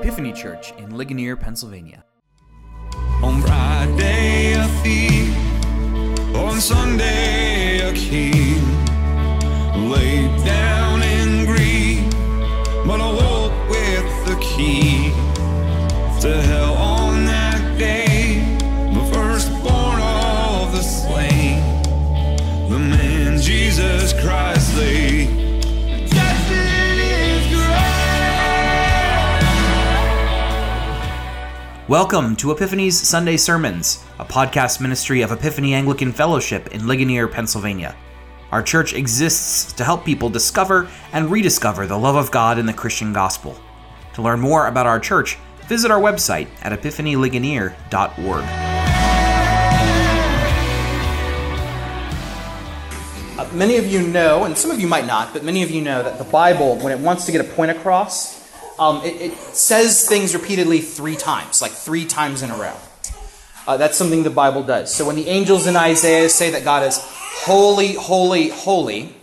Epiphany Church in Ligonier, Pennsylvania. On Friday a thief, on Sunday a king, laid down Welcome to Epiphany's Sunday Sermons, a podcast ministry of Epiphany Anglican Fellowship in Ligonier, Pennsylvania. Our church exists to help people discover and rediscover the love of God in the Christian gospel. To learn more about our church, visit our website at epiphanyligonier.org. Uh, many of you know, and some of you might not, but many of you know that the Bible, when it wants to get a point across, um, it, it says things repeatedly three times, like three times in a row. Uh, that's something the Bible does. So when the angels in Isaiah say that God is holy, holy, holy,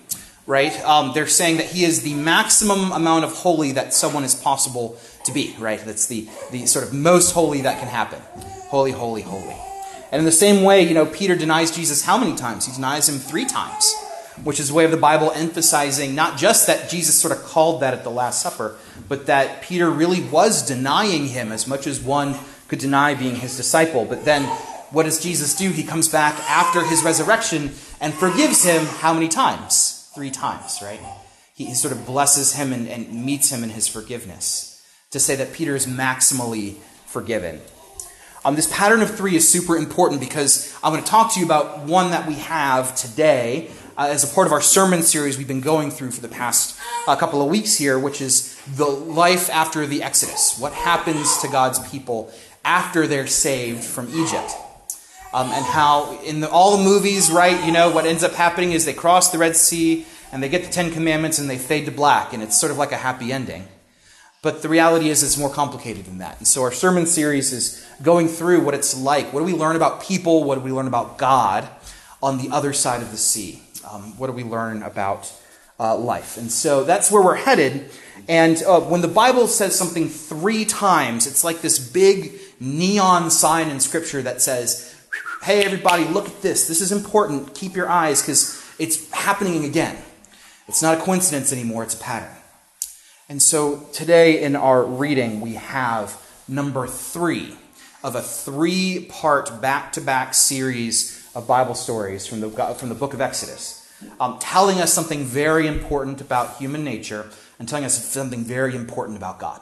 right? Um, they're saying that He is the maximum amount of holy that someone is possible to be, right? That's the, the sort of most holy that can happen. Holy, holy, holy. And in the same way, you know, Peter denies Jesus how many times? He denies him three times, which is a way of the Bible emphasizing not just that Jesus sort of called that at the Last Supper, but that Peter really was denying him as much as one could deny being his disciple. But then what does Jesus do? He comes back after his resurrection and forgives him how many times? Three times, right? He, he sort of blesses him and, and meets him in his forgiveness to say that Peter is maximally forgiven. Um, this pattern of three is super important because I'm going to talk to you about one that we have today uh, as a part of our sermon series we've been going through for the past uh, couple of weeks here, which is the life after the Exodus. What happens to God's people after they're saved from Egypt? Um, and how in the, all the movies, right, you know, what ends up happening is they cross the Red Sea and they get the Ten Commandments and they fade to black, and it's sort of like a happy ending. But the reality is, it's more complicated than that. And so our sermon series is going through what it's like. What do we learn about people? What do we learn about God on the other side of the sea? Um, what do we learn about uh, life? And so that's where we're headed. And uh, when the Bible says something three times, it's like this big neon sign in Scripture that says, hey, everybody, look at this. This is important. Keep your eyes because it's happening again. It's not a coincidence anymore, it's a pattern. And so today in our reading, we have number three of a three part back to back series of Bible stories from the, from the book of Exodus, um, telling us something very important about human nature and telling us something very important about God.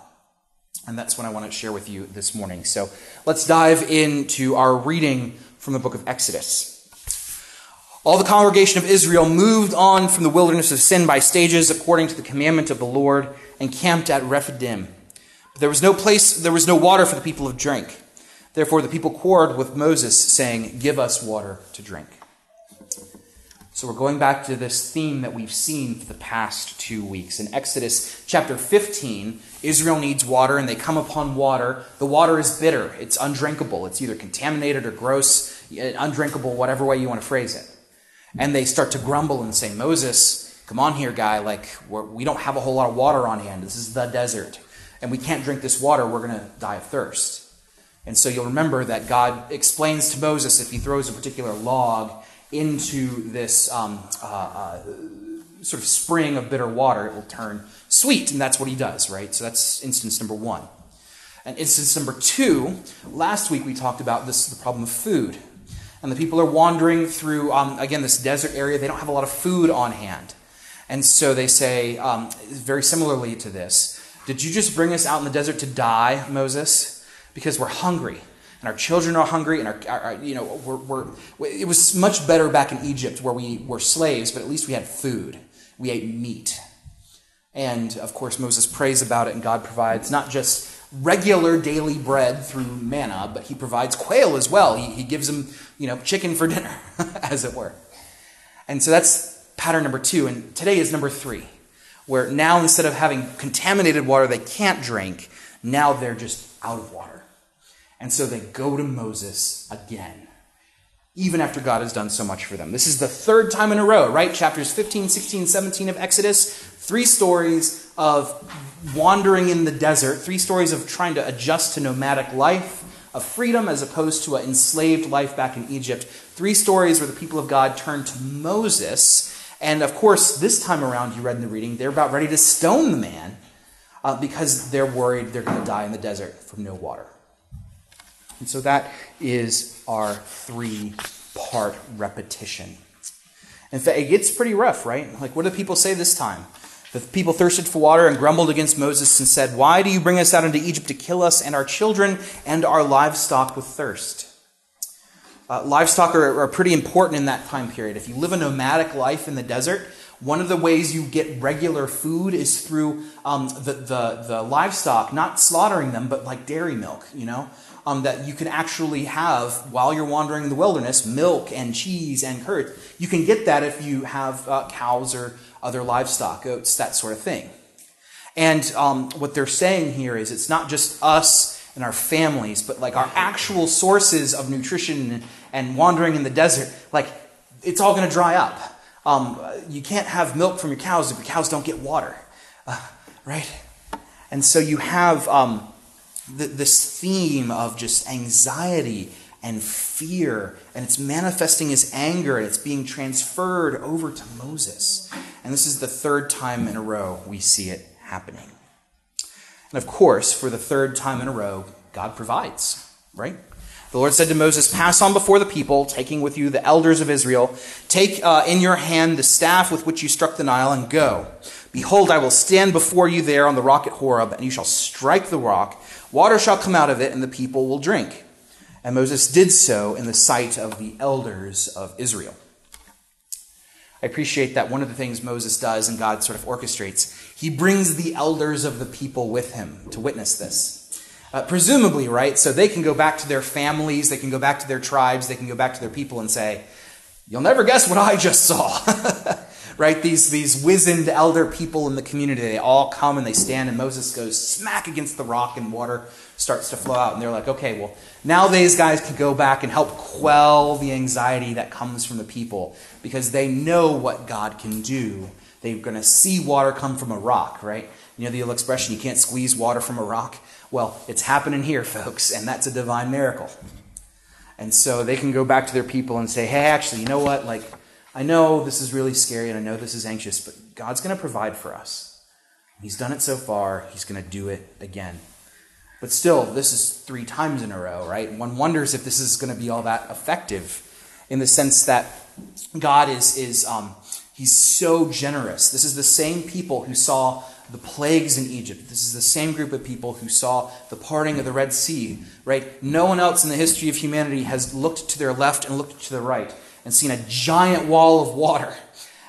And that's what I want to share with you this morning. So let's dive into our reading from the book of Exodus. All the congregation of Israel moved on from the wilderness of sin by stages according to the commandment of the Lord and camped at Rephidim. But there was no place, there was no water for the people to drink. Therefore the people quarreled with Moses, saying, Give us water to drink. So we're going back to this theme that we've seen for the past two weeks. In Exodus chapter 15, Israel needs water and they come upon water. The water is bitter, it's undrinkable, it's either contaminated or gross, uh, undrinkable, whatever way you want to phrase it. And they start to grumble and say, Moses, come on here, guy, like, we don't have a whole lot of water on hand. This is the desert. And we can't drink this water. We're going to die of thirst. And so you'll remember that God explains to Moses if he throws a particular log into this um, uh, uh, sort of spring of bitter water, it will turn sweet. And that's what he does, right? So that's instance number one. And instance number two, last week we talked about this the problem of food. And the people are wandering through, um, again, this desert area. They don't have a lot of food on hand. And so they say, um, very similarly to this, Did you just bring us out in the desert to die, Moses? Because we're hungry. And our children are hungry, and our, our, you know, we're, we're, it was much better back in Egypt where we were slaves, but at least we had food. We ate meat. And of course, Moses prays about it, and God provides not just regular daily bread through manna, but he provides quail as well. He, he gives them, you know, chicken for dinner, as it were. And so that's pattern number two. And today is number three, where now instead of having contaminated water they can't drink, now they're just out of water. And so they go to Moses again, even after God has done so much for them. This is the third time in a row, right? Chapters 15, 16, 17 of Exodus, three stories of wandering in the desert, three stories of trying to adjust to nomadic life, of freedom as opposed to an enslaved life back in Egypt. Three stories where the people of God turn to Moses. And of course, this time around, you read in the reading, they're about ready to stone the man uh, because they're worried they're going to die in the desert from no water. And so that is our three part repetition. In fact, it gets pretty rough, right? Like, what do people say this time? The people thirsted for water and grumbled against Moses and said, Why do you bring us out into Egypt to kill us and our children and our livestock with thirst? Uh, livestock are, are pretty important in that time period. If you live a nomadic life in the desert, one of the ways you get regular food is through um, the, the, the livestock, not slaughtering them, but like dairy milk, you know? Um, that you can actually have while you're wandering in the wilderness milk and cheese and curds. You can get that if you have uh, cows or other livestock, goats, that sort of thing. And um, what they're saying here is it's not just us and our families, but like our actual sources of nutrition and wandering in the desert, like it's all going to dry up. Um, you can't have milk from your cows if your cows don't get water, uh, right? And so you have um, this theme of just anxiety and fear, and it's manifesting as anger, and it's being transferred over to Moses. And this is the third time in a row we see it happening. And of course, for the third time in a row, God provides, right? The Lord said to Moses, Pass on before the people, taking with you the elders of Israel. Take uh, in your hand the staff with which you struck the Nile, and go. Behold, I will stand before you there on the rock at Horeb, and you shall strike the rock Water shall come out of it, and the people will drink. And Moses did so in the sight of the elders of Israel. I appreciate that one of the things Moses does and God sort of orchestrates, he brings the elders of the people with him to witness this. Uh, presumably, right? So they can go back to their families, they can go back to their tribes, they can go back to their people and say, You'll never guess what I just saw. right? These, these wizened elder people in the community, they all come and they stand, and Moses goes smack against the rock, and water starts to flow out. And they're like, okay, well, now these guys can go back and help quell the anxiety that comes from the people because they know what God can do. They're going to see water come from a rock, right? You know the old expression, you can't squeeze water from a rock? Well, it's happening here, folks, and that's a divine miracle. And so they can go back to their people and say, hey, actually, you know what? Like, I know this is really scary and I know this is anxious, but God's going to provide for us. He's done it so far, He's going to do it again. But still, this is three times in a row, right? One wonders if this is going to be all that effective in the sense that God is, is um, He's so generous. This is the same people who saw the plagues in Egypt. This is the same group of people who saw the parting of the Red Sea, right? No one else in the history of humanity has looked to their left and looked to the right and seen a giant wall of water.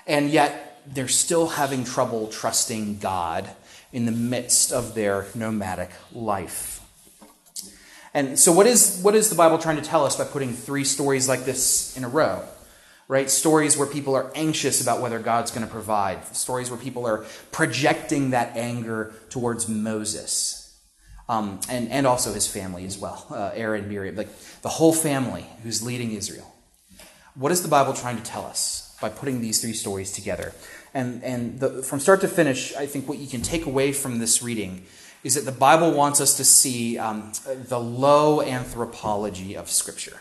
And yet they're still having trouble trusting God in the midst of their nomadic life. And so, what is, what is the Bible trying to tell us by putting three stories like this in a row? Right? Stories where people are anxious about whether God's going to provide. Stories where people are projecting that anger towards Moses. Um, and, and also his family as well, uh, Aaron, Miriam, like the whole family who's leading Israel. What is the Bible trying to tell us by putting these three stories together? And, and the, from start to finish, I think what you can take away from this reading is that the Bible wants us to see um, the low anthropology of Scripture.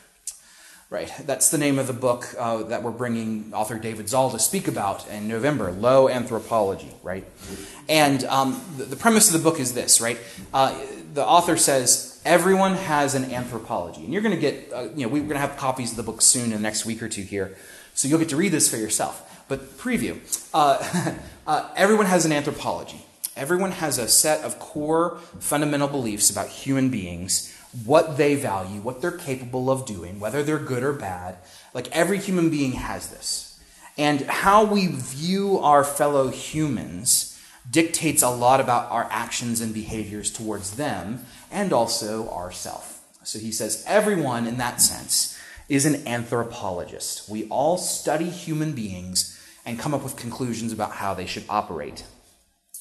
Right, that's the name of the book uh, that we're bringing author David Zahl to speak about in November. Low anthropology, right? And um, the, the, premise of the book is this, right? Uh, the author says everyone has an anthropology, and you're going to get, uh, you know, we're going to have copies of the book soon in the next week or two here, so you'll get to read this for yourself. But preview: uh, uh, everyone has an anthropology. Everyone has a set of core fundamental beliefs about human beings what they value, what they're capable of doing, whether they're good or bad. Like every human being has this. And how we view our fellow humans dictates a lot about our actions and behaviors towards them and also ourself. So he says everyone in that sense is an anthropologist. We all study human beings and come up with conclusions about how they should operate.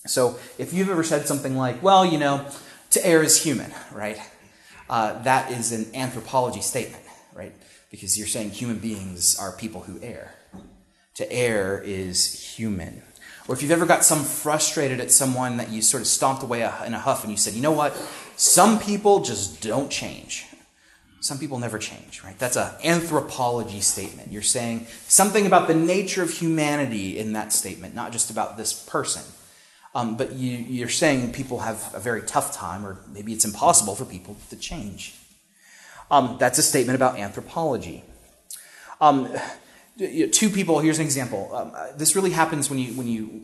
So if you've ever said something like, well, you know, to err is human, right? uh, that is an anthropology statement, right? Because you're saying human beings are people who err. To err is human. Or if you've ever got some frustrated at someone that you sort of stomped away in a huff and you said, you know what? Some people just don't change. Some people never change, right? That's an anthropology statement. You're saying something about the nature of humanity in that statement, not just about this person. Um, but you, are saying people have a very tough time, or maybe it's impossible for people to change. Um, that's a statement about anthropology. Um, two people. Here's an example. Um, uh, this really happens when you when you.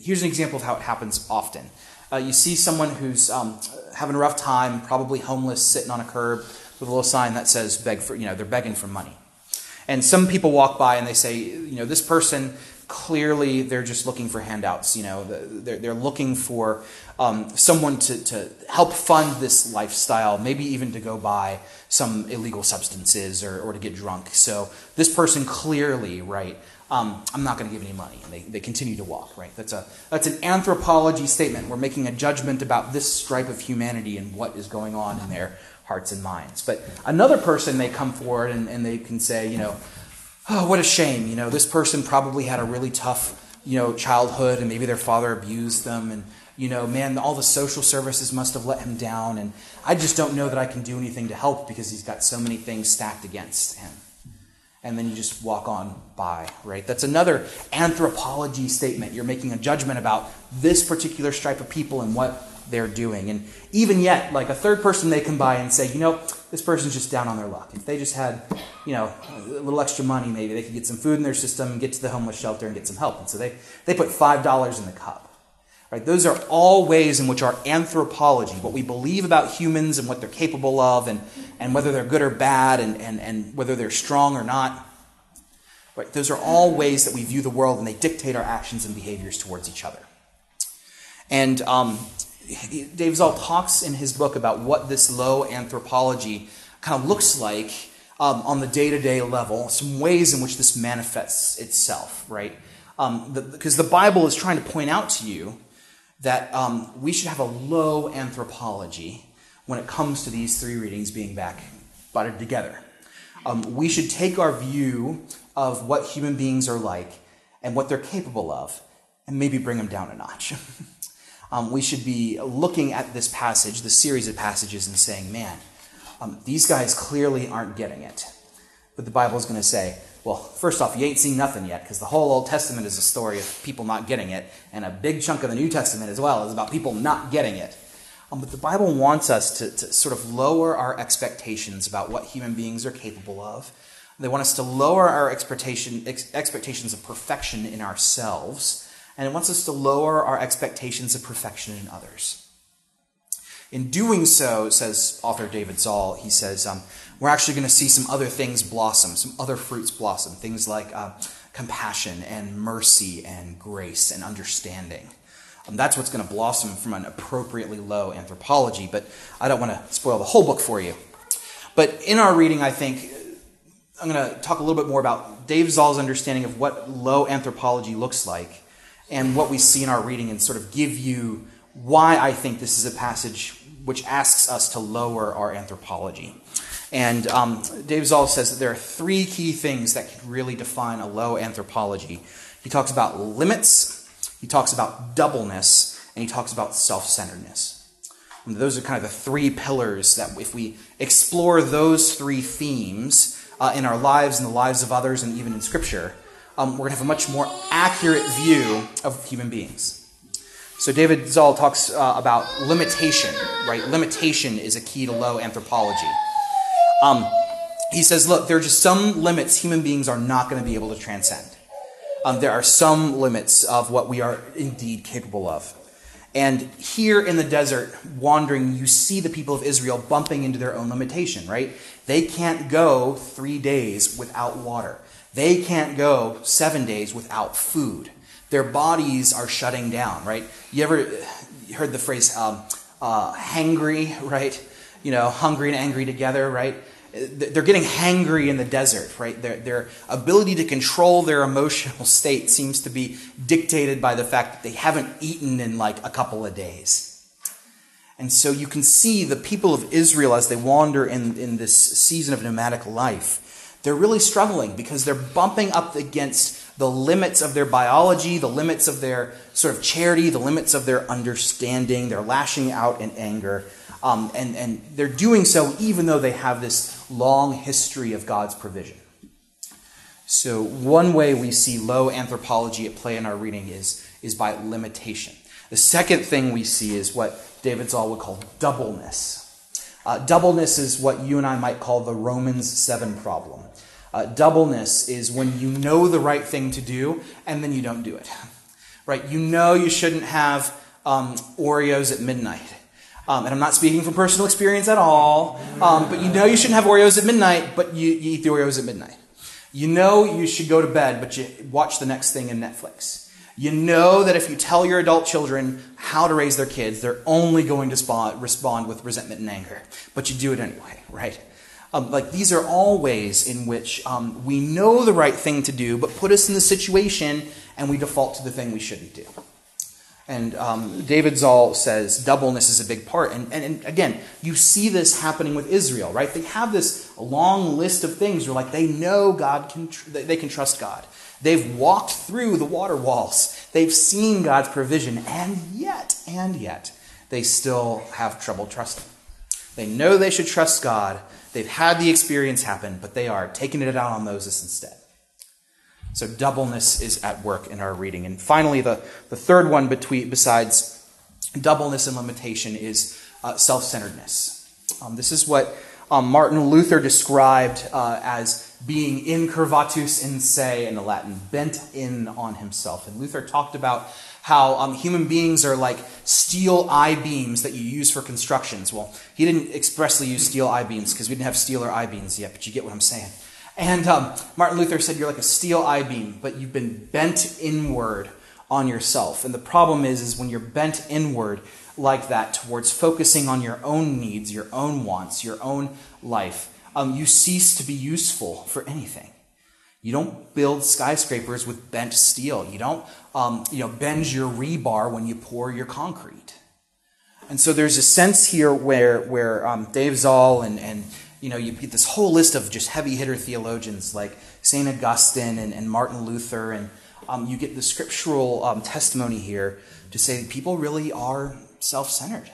Here's an example of how it happens often. Uh, you see someone who's um, having a rough time, probably homeless, sitting on a curb with a little sign that says "beg for," you know, they're begging for money. And some people walk by and they say, you know, this person clearly they're just looking for handouts. You know, they're, they're looking for um, someone to, to help fund this lifestyle, maybe even to go buy some illegal substances or, or to get drunk. So this person clearly, right, um, I'm not going to give any money. And they, they continue to walk, right? That's, a, that's an anthropology statement. We're making a judgment about this stripe of humanity and what is going on in their hearts and minds. But another person may come forward and, and they can say, you know, oh, what a shame. You know, this person probably had a really tough, you know, childhood and maybe their father abused them and, you know, man, all the social services must have let him down and I just don't know that I can do anything to help because he's got so many things stacked against him. And then you just walk on by, right? That's another anthropology statement. You're making a judgment about this particular stripe of people and what they're doing. And even yet, like a third person they come by and say, you know, this person's just down on their luck. If they just had, you know, a little extra money, maybe they could get some food in their system, get to the homeless shelter, and get some help. And so they, they put $5 in the cup. Right? Those are all ways in which our anthropology, what we believe about humans and what they're capable of, and, and whether they're good or bad, and, and, and whether they're strong or not, right? those are all ways that we view the world and they dictate our actions and behaviors towards each other. And um, Dave Zahl talks in his book about what this low anthropology kind of looks like um, on the day to day level, some ways in which this manifests itself, right? Because um, the, the, Bible is trying to point out to you that um, we should have a low anthropology when it comes to these three readings being back butted together. Um, we should take our view of what human beings are like and what they're capable of and maybe bring them down a notch. um, we should be looking at this passage, the series of passages, and saying, man, um, these guys clearly aren't getting it. But the Bible is going to say, well, first off, you ain't seen nothing yet, because the whole Old Testament is a story of people not getting it, and a big chunk of the New Testament as well is about people not getting it. Um, but the Bible wants us to, to sort of lower our expectations about what human beings are capable of. They want us to lower our expectation, ex- expectations of perfection in ourselves and it wants us to lower our expectations of perfection in others. In doing so, says author David Zahl, he says, um, we're actually going to see some other things blossom, some other fruits blossom, things like uh, compassion and mercy and grace and understanding. Um, that's what's going to blossom from an appropriately low anthropology, but I don't want to spoil the whole book for you. But in our reading, I think I'm going to talk a little bit more about Dave Zahl's understanding of what low anthropology looks like and what we see in our reading and sort of give you why I think this is a passage which asks us to lower our anthropology. And um, Dave Zahl says that there are three key things that can really define a low anthropology. He talks about limits, he talks about doubleness, and he talks about self centeredness. Those are kind of the three pillars that, if we explore those three themes uh, in our lives and the lives of others, and even in Scripture, um, we're going to have a much more accurate view of human beings. So David Zahl talks uh, about limitation, right? Limitation is a key to low anthropology. Um, he says, look, there are just some limits human beings are not going to be able to transcend. Um, there are some limits of what we are indeed capable of. And here in the desert, wandering, you see the people of Israel bumping into their own limitation, right? They can't go three days without water. They can't go seven days without food. Their bodies are shutting down, right? You ever heard the phrase um, uh, hangry, right? You know, hungry and angry together, right? They're getting hangry in the desert, right? Their, their ability to control their emotional state seems to be dictated by the fact that they haven't eaten in like a couple of days. And so you can see the people of Israel as they wander in, in this season of nomadic life they're really struggling because they're bumping up against the limits of their biology, the limits of their sort of charity, the limits of their understanding. They're lashing out in anger. Um, and, and they're doing so even though they have this long history of God's provision. So, one way we see low anthropology at play in our reading is, is by limitation. The second thing we see is what David Zahl would call doubleness. Uh, doubleness is what you and I might call the Romans 7 problem. Uh, doubleness is when you know the right thing to do and then you don't do it. Right? You know you shouldn't have um, Oreos at midnight. Um, and I'm not speaking from personal experience at all, um, but you know you shouldn't have Oreos at midnight, but you, you eat the Oreos at midnight. You know you should go to bed, but you watch the next thing in Netflix. You know that if you tell your adult children how to raise their kids, they're only going to respond, with resentment and anger, but you do it anyway, right? Um, like these are all ways in which um, we know the right thing to do, but put us in the situation and we default to the thing we shouldn't do. And um, David Zahl says doubleness is a big part. And, and, and, again, you see this happening with Israel, right? They have this long list of things where, like, they know God can, tr- they can trust God. They've walked through the water walls. They've seen God's provision. And yet, and yet, they still have trouble trusting. They know they should trust God. They've had the experience happen, but they are taking it out on Moses instead. So doubleness is at work in our reading. And finally, the, the third one between, besides doubleness and limitation is uh, self centeredness. Um, this is what um, Martin Luther described uh, as being incurvatus in se in the Latin, bent in on himself. And Luther talked about how um, human beings are like steel I beams that you use for constructions. Well, he didn't expressly use steel I beams because we didn't have steel or I beams yet, but you get what I'm saying. And um, Martin Luther said, You're like a steel I beam, but you've been bent inward on yourself. And the problem is, is when you're bent inward like that towards focusing on your own needs, your own wants, your own life, um, you cease to be useful for anything. You don't build skyscrapers with bent steel. You don't um, you know, bend your rebar when you pour your concrete. And so there's a sense here where, where um, Dave Zahl and, and you know, you get this whole list of just heavy hitter theologians like St. Augustine and, and Martin Luther, and um, you get the scriptural um, testimony here to say that people really are self centered.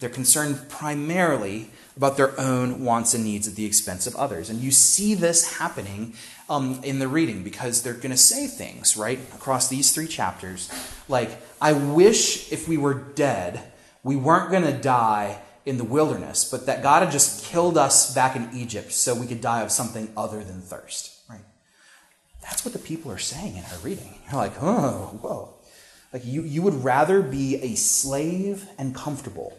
They're concerned primarily about their own wants and needs at the expense of others. And you see this happening um, in the reading because they're going to say things, right, across these three chapters like, I wish if we were dead, we weren't going to die in the wilderness, but that God had just killed us back in Egypt so we could die of something other than thirst. Right? That's what the people are saying in our reading. You're like, oh, whoa. Like you, you would rather be a slave and comfortable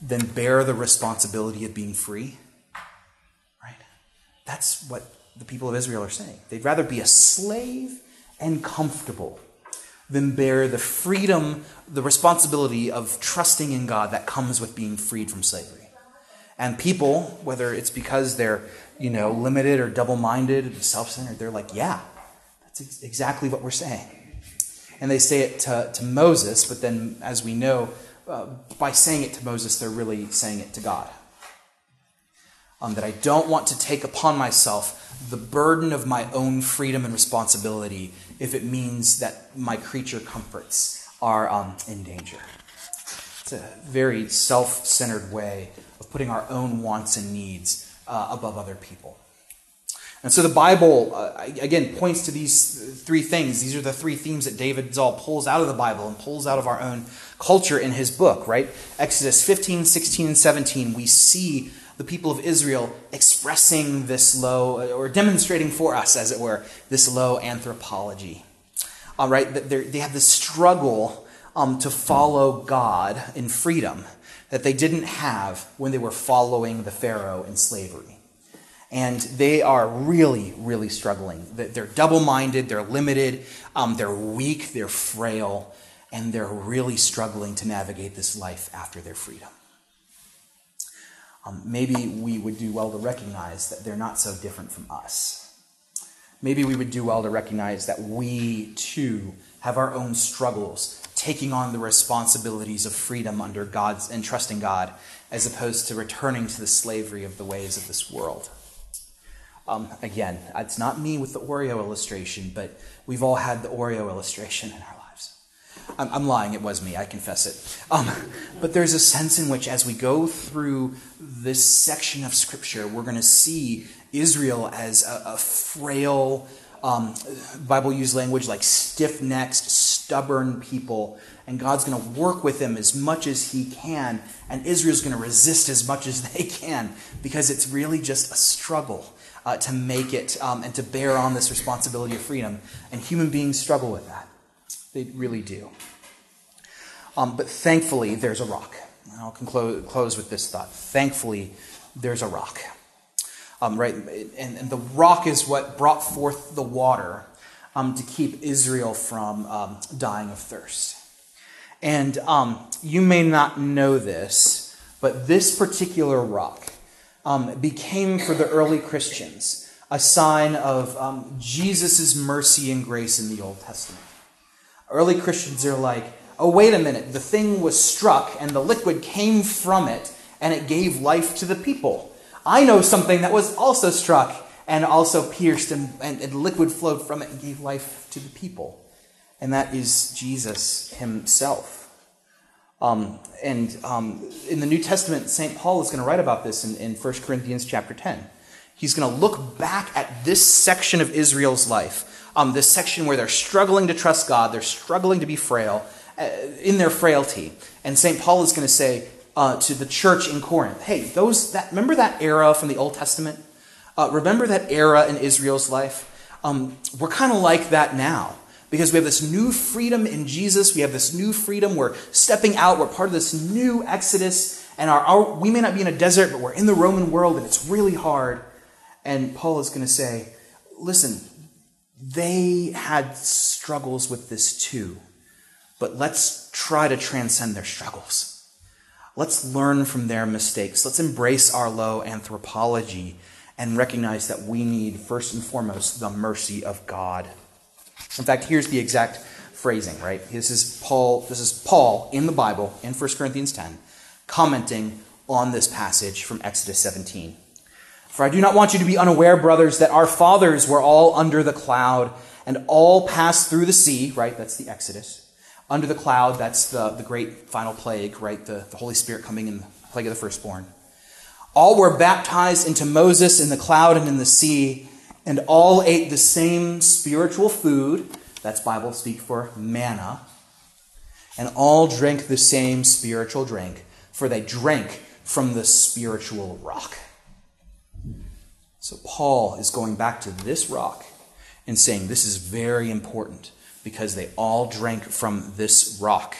than bear the responsibility of being free. Right? That's what the people of Israel are saying. They'd rather be a slave and comfortable than bear the freedom, the responsibility of trusting in God that comes with being freed from slavery. And people, whether it's because they're, you know, limited or double-minded, self-centered, they're like, yeah, that's ex- exactly what we're saying. And they say it to, to Moses, but then, as we know, uh, by saying it to Moses, they're really saying it to God. Um, that I don't want to take upon myself the burden of my own freedom and responsibility if it means that my creature comforts are um, in danger. It's a very self centered way of putting our own wants and needs uh, above other people. And so the Bible, uh, again, points to these three things. These are the three themes that David Zahl pulls out of the Bible and pulls out of our own culture in his book, right? Exodus 15, 16, and 17, we see the people of Israel expressing this low, or demonstrating for us, as it were, this low anthropology. All right, they have this struggle um, to follow God in freedom that they didn't have when they were following the Pharaoh in slavery. And they are really, really struggling. They're double minded, they're limited, um, they're weak, they're frail, and they're really struggling to navigate this life after their freedom um, maybe we would do well to recognize that they're not so different from us. Maybe we would do well to recognize that we too have our own struggles taking on the responsibilities of freedom under God's and trusting God as opposed to returning to the slavery of the ways of this world. Um, again, it's not me with the Oreo illustration, but we've all had the Oreo illustration in our lives. I'm, I'm lying, it was me, I confess it. Um, but there's a sense in which, as we go through this section of Scripture, we're going to see Israel as a, a frail, um, Bible use language like stiff necked, stubborn people. And God's going to work with them as much as He can. And Israel's going to resist as much as they can because it's really just a struggle uh, to make it um, and to bear on this responsibility of freedom. And human beings struggle with that. They really do. Um, but thankfully, there's a rock. I'll conclude, close with this thought. Thankfully, there's a rock. Um, right, and, and, the rock is what brought forth the water um, to keep Israel from um, dying of thirst. And um, you may not know this, but this particular rock um, became for the early Christians a sign of um, Jesus' mercy and grace in the Old Testament. Early Christians are like, oh, wait a minute, the thing was struck and the liquid came from it and it gave life to the people. I know something that was also struck and also pierced and, and, and liquid flowed from it and gave life to the people. And that is Jesus himself. Um, and um, in the New Testament, St. Paul is going to write about this in, in 1 Corinthians chapter 10. He's going to look back at this section of Israel's life, um, this section where they're struggling to trust God, they're struggling to be frail uh, in their frailty. And St. Paul is going to say uh, to the church in Corinth, hey, those, that, remember that era from the Old Testament? Uh, remember that era in Israel's life? Um, we're kind of like that now because we have this new freedom in Jesus. We have this new freedom. We're stepping out. We're part of this new exodus. And our, our, we may not be in a desert, but we're in the Roman world and it's really hard. And Paul is going to say, listen, they had struggles with this too, but let's try to transcend their struggles. Let's learn from their mistakes. Let's embrace our low anthropology and recognize that we need, first and foremost, the mercy of God. In fact, here's the exact phrasing, right? This is Paul, this is Paul in the Bible in 1 Corinthians 10 commenting on this passage from Exodus 17. For I do not want you to be unaware, brothers, that our fathers were all under the cloud and all passed through the sea, right? That's the Exodus. Under the cloud, that's the, the great final plague, right? The, the Holy Spirit coming in the plague of the firstborn. All were baptized into Moses in the cloud and in the sea and all ate the same spiritual food. That's Bible speak for manna. And all drank the same spiritual drink, for they drank from the spiritual rock. So Paul is going back to this rock and saying this is very important because they all drank from this rock.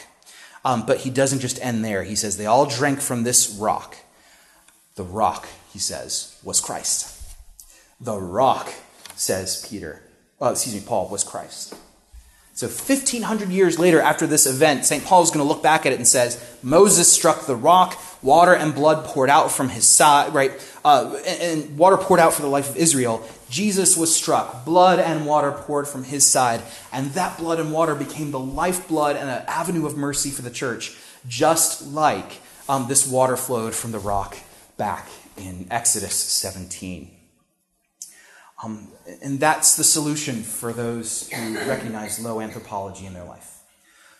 Um, but he doesn't just end there. He says they all drank from this rock. The rock, he says, was Christ. The rock, says Peter, uh, excuse me, Paul, was Christ. So 1500 years later after this event, St. Paul is going to look back at it and says, Moses struck the rock, water and blood poured out from his side, right? Uh, and, water poured out for the life of Israel. Jesus was struck, blood and water poured from his side, and that blood and water became the lifeblood and an avenue of mercy for the church, just like um, this water flowed from the rock back in Exodus 17. Um, and that's the solution for those who recognize low anthropology in their life.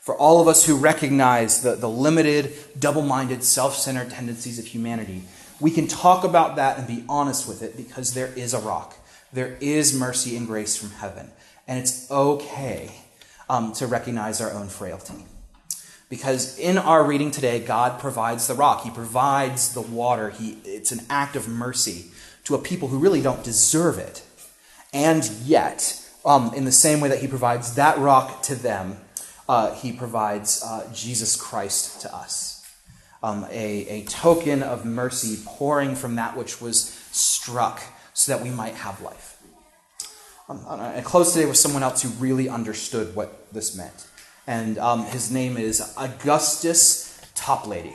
For all of us who recognize the, the limited, double minded, self centered tendencies of humanity, we can talk about that and be honest with it because there is a rock. There is mercy and grace from heaven. And it's okay um, to recognize our own frailty. Because in our reading today, God provides the rock, He provides the water. He, it's an act of mercy to a people who really don't deserve it. And yet, um, in the same way that he provides that rock to them, uh, he provides uh, Jesus Christ to us. Um, a, a token of mercy pouring from that which was struck so that we might have life. Um, I close today with someone else who really understood what this meant. And um, his name is Augustus Toplady.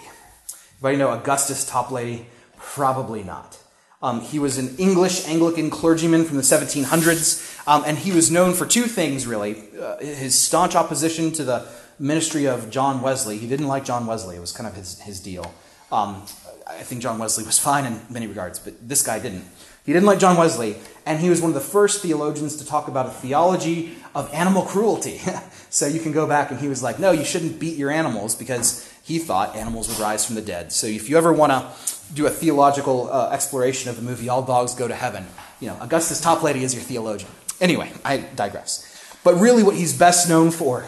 Anybody know Augustus Toplady? Probably not. Um, he was an English Anglican clergyman from the 1700s, um, and he was known for two things, really. Uh, his staunch opposition to the ministry of John Wesley. He didn't like John Wesley, it was kind of his, his deal. Um, I think John Wesley was fine in many regards, but this guy didn't. He didn't like John Wesley, and he was one of the first theologians to talk about a theology of animal cruelty. so you can go back, and he was like, no, you shouldn't beat your animals because he thought animals would rise from the dead. So if you ever want to do a theological uh, exploration of the movie All Dogs Go to Heaven, you know, Augustus Toplady is your theologian. Anyway, I digress. But really, what he's best known for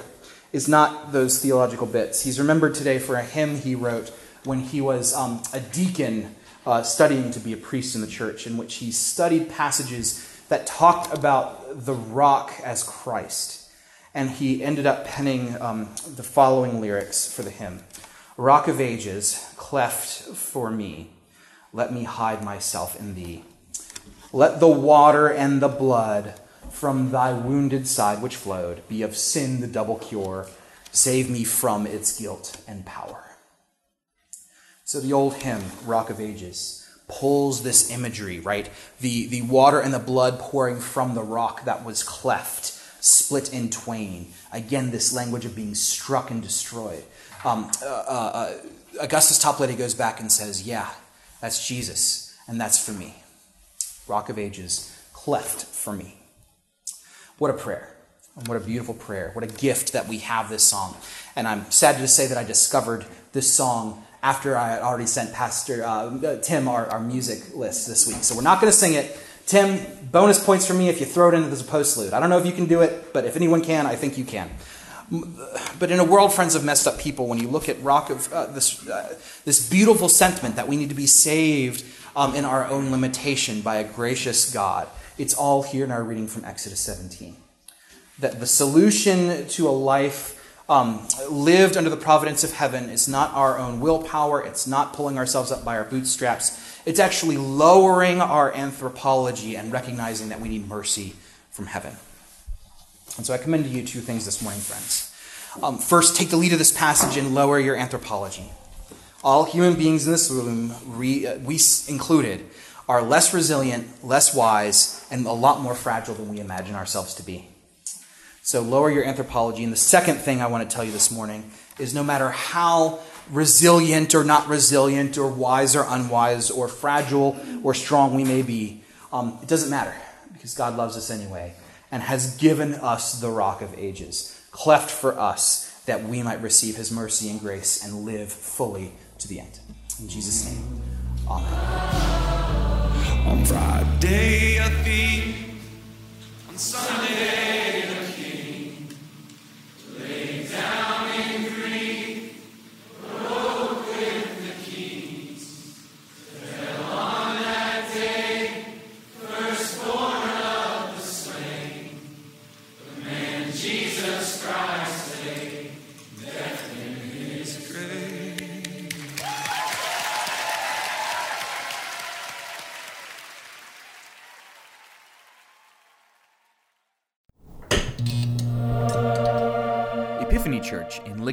is not those theological bits. He's remembered today for a hymn he wrote when he was um, a deacon uh, studying to be a priest in the church, in which he studied passages that talked about the rock as Christ. And he ended up penning um, the following lyrics for the hymn Rock of ages, cleft for me, let me hide myself in thee. Let the water and the blood from thy wounded side which flowed be of sin the double cure. Save me from its guilt and power. So the old hymn, Rock of Ages, pulls this imagery, right? The, the water and the blood pouring from the rock that was cleft, split in twain. Again, this language of being struck and destroyed. Um, uh, uh, Augustus Toplady goes back and says, Yeah, that's Jesus, and that's for me. Rock of Ages, cleft for me. What a prayer. And what a beautiful prayer. What a gift that we have this song. And I'm sad to say that I discovered this song after I had already sent Pastor uh, Tim our, our music list this week. So we're not going to sing it. Tim, bonus points for me if you throw it in into the postlude. I don't know if you can do it, but if anyone can, I think you can. But in a world, friends, of messed up people, when you look at rock of uh, this, uh, this beautiful sentiment that we need to be saved um, in our own limitation by a gracious God, it's all here in our reading from Exodus 17. That the solution to a life um, lived under the providence of heaven is not our own willpower, it's not pulling ourselves up by our bootstraps. It's actually lowering our anthropology and recognizing that we need mercy from heaven. And so I commend to you two things this morning, friends. Um, first, take the lead of this passage and lower your anthropology. All human beings in this room, re, uh, we included, are less resilient, less wise, and a lot more fragile than we imagine ourselves to be. So lower your anthropology. And the second thing I want to tell you this morning is no matter how resilient or not resilient, or wise or unwise, or fragile or strong we may be, um, it doesn't matter because God loves us anyway and has given us the rock of ages, cleft for us that we might receive his mercy and grace and live fully to the end. In Jesus' name, amen. On Friday, a. On Sunday,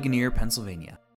Ligonier, Pennsylvania.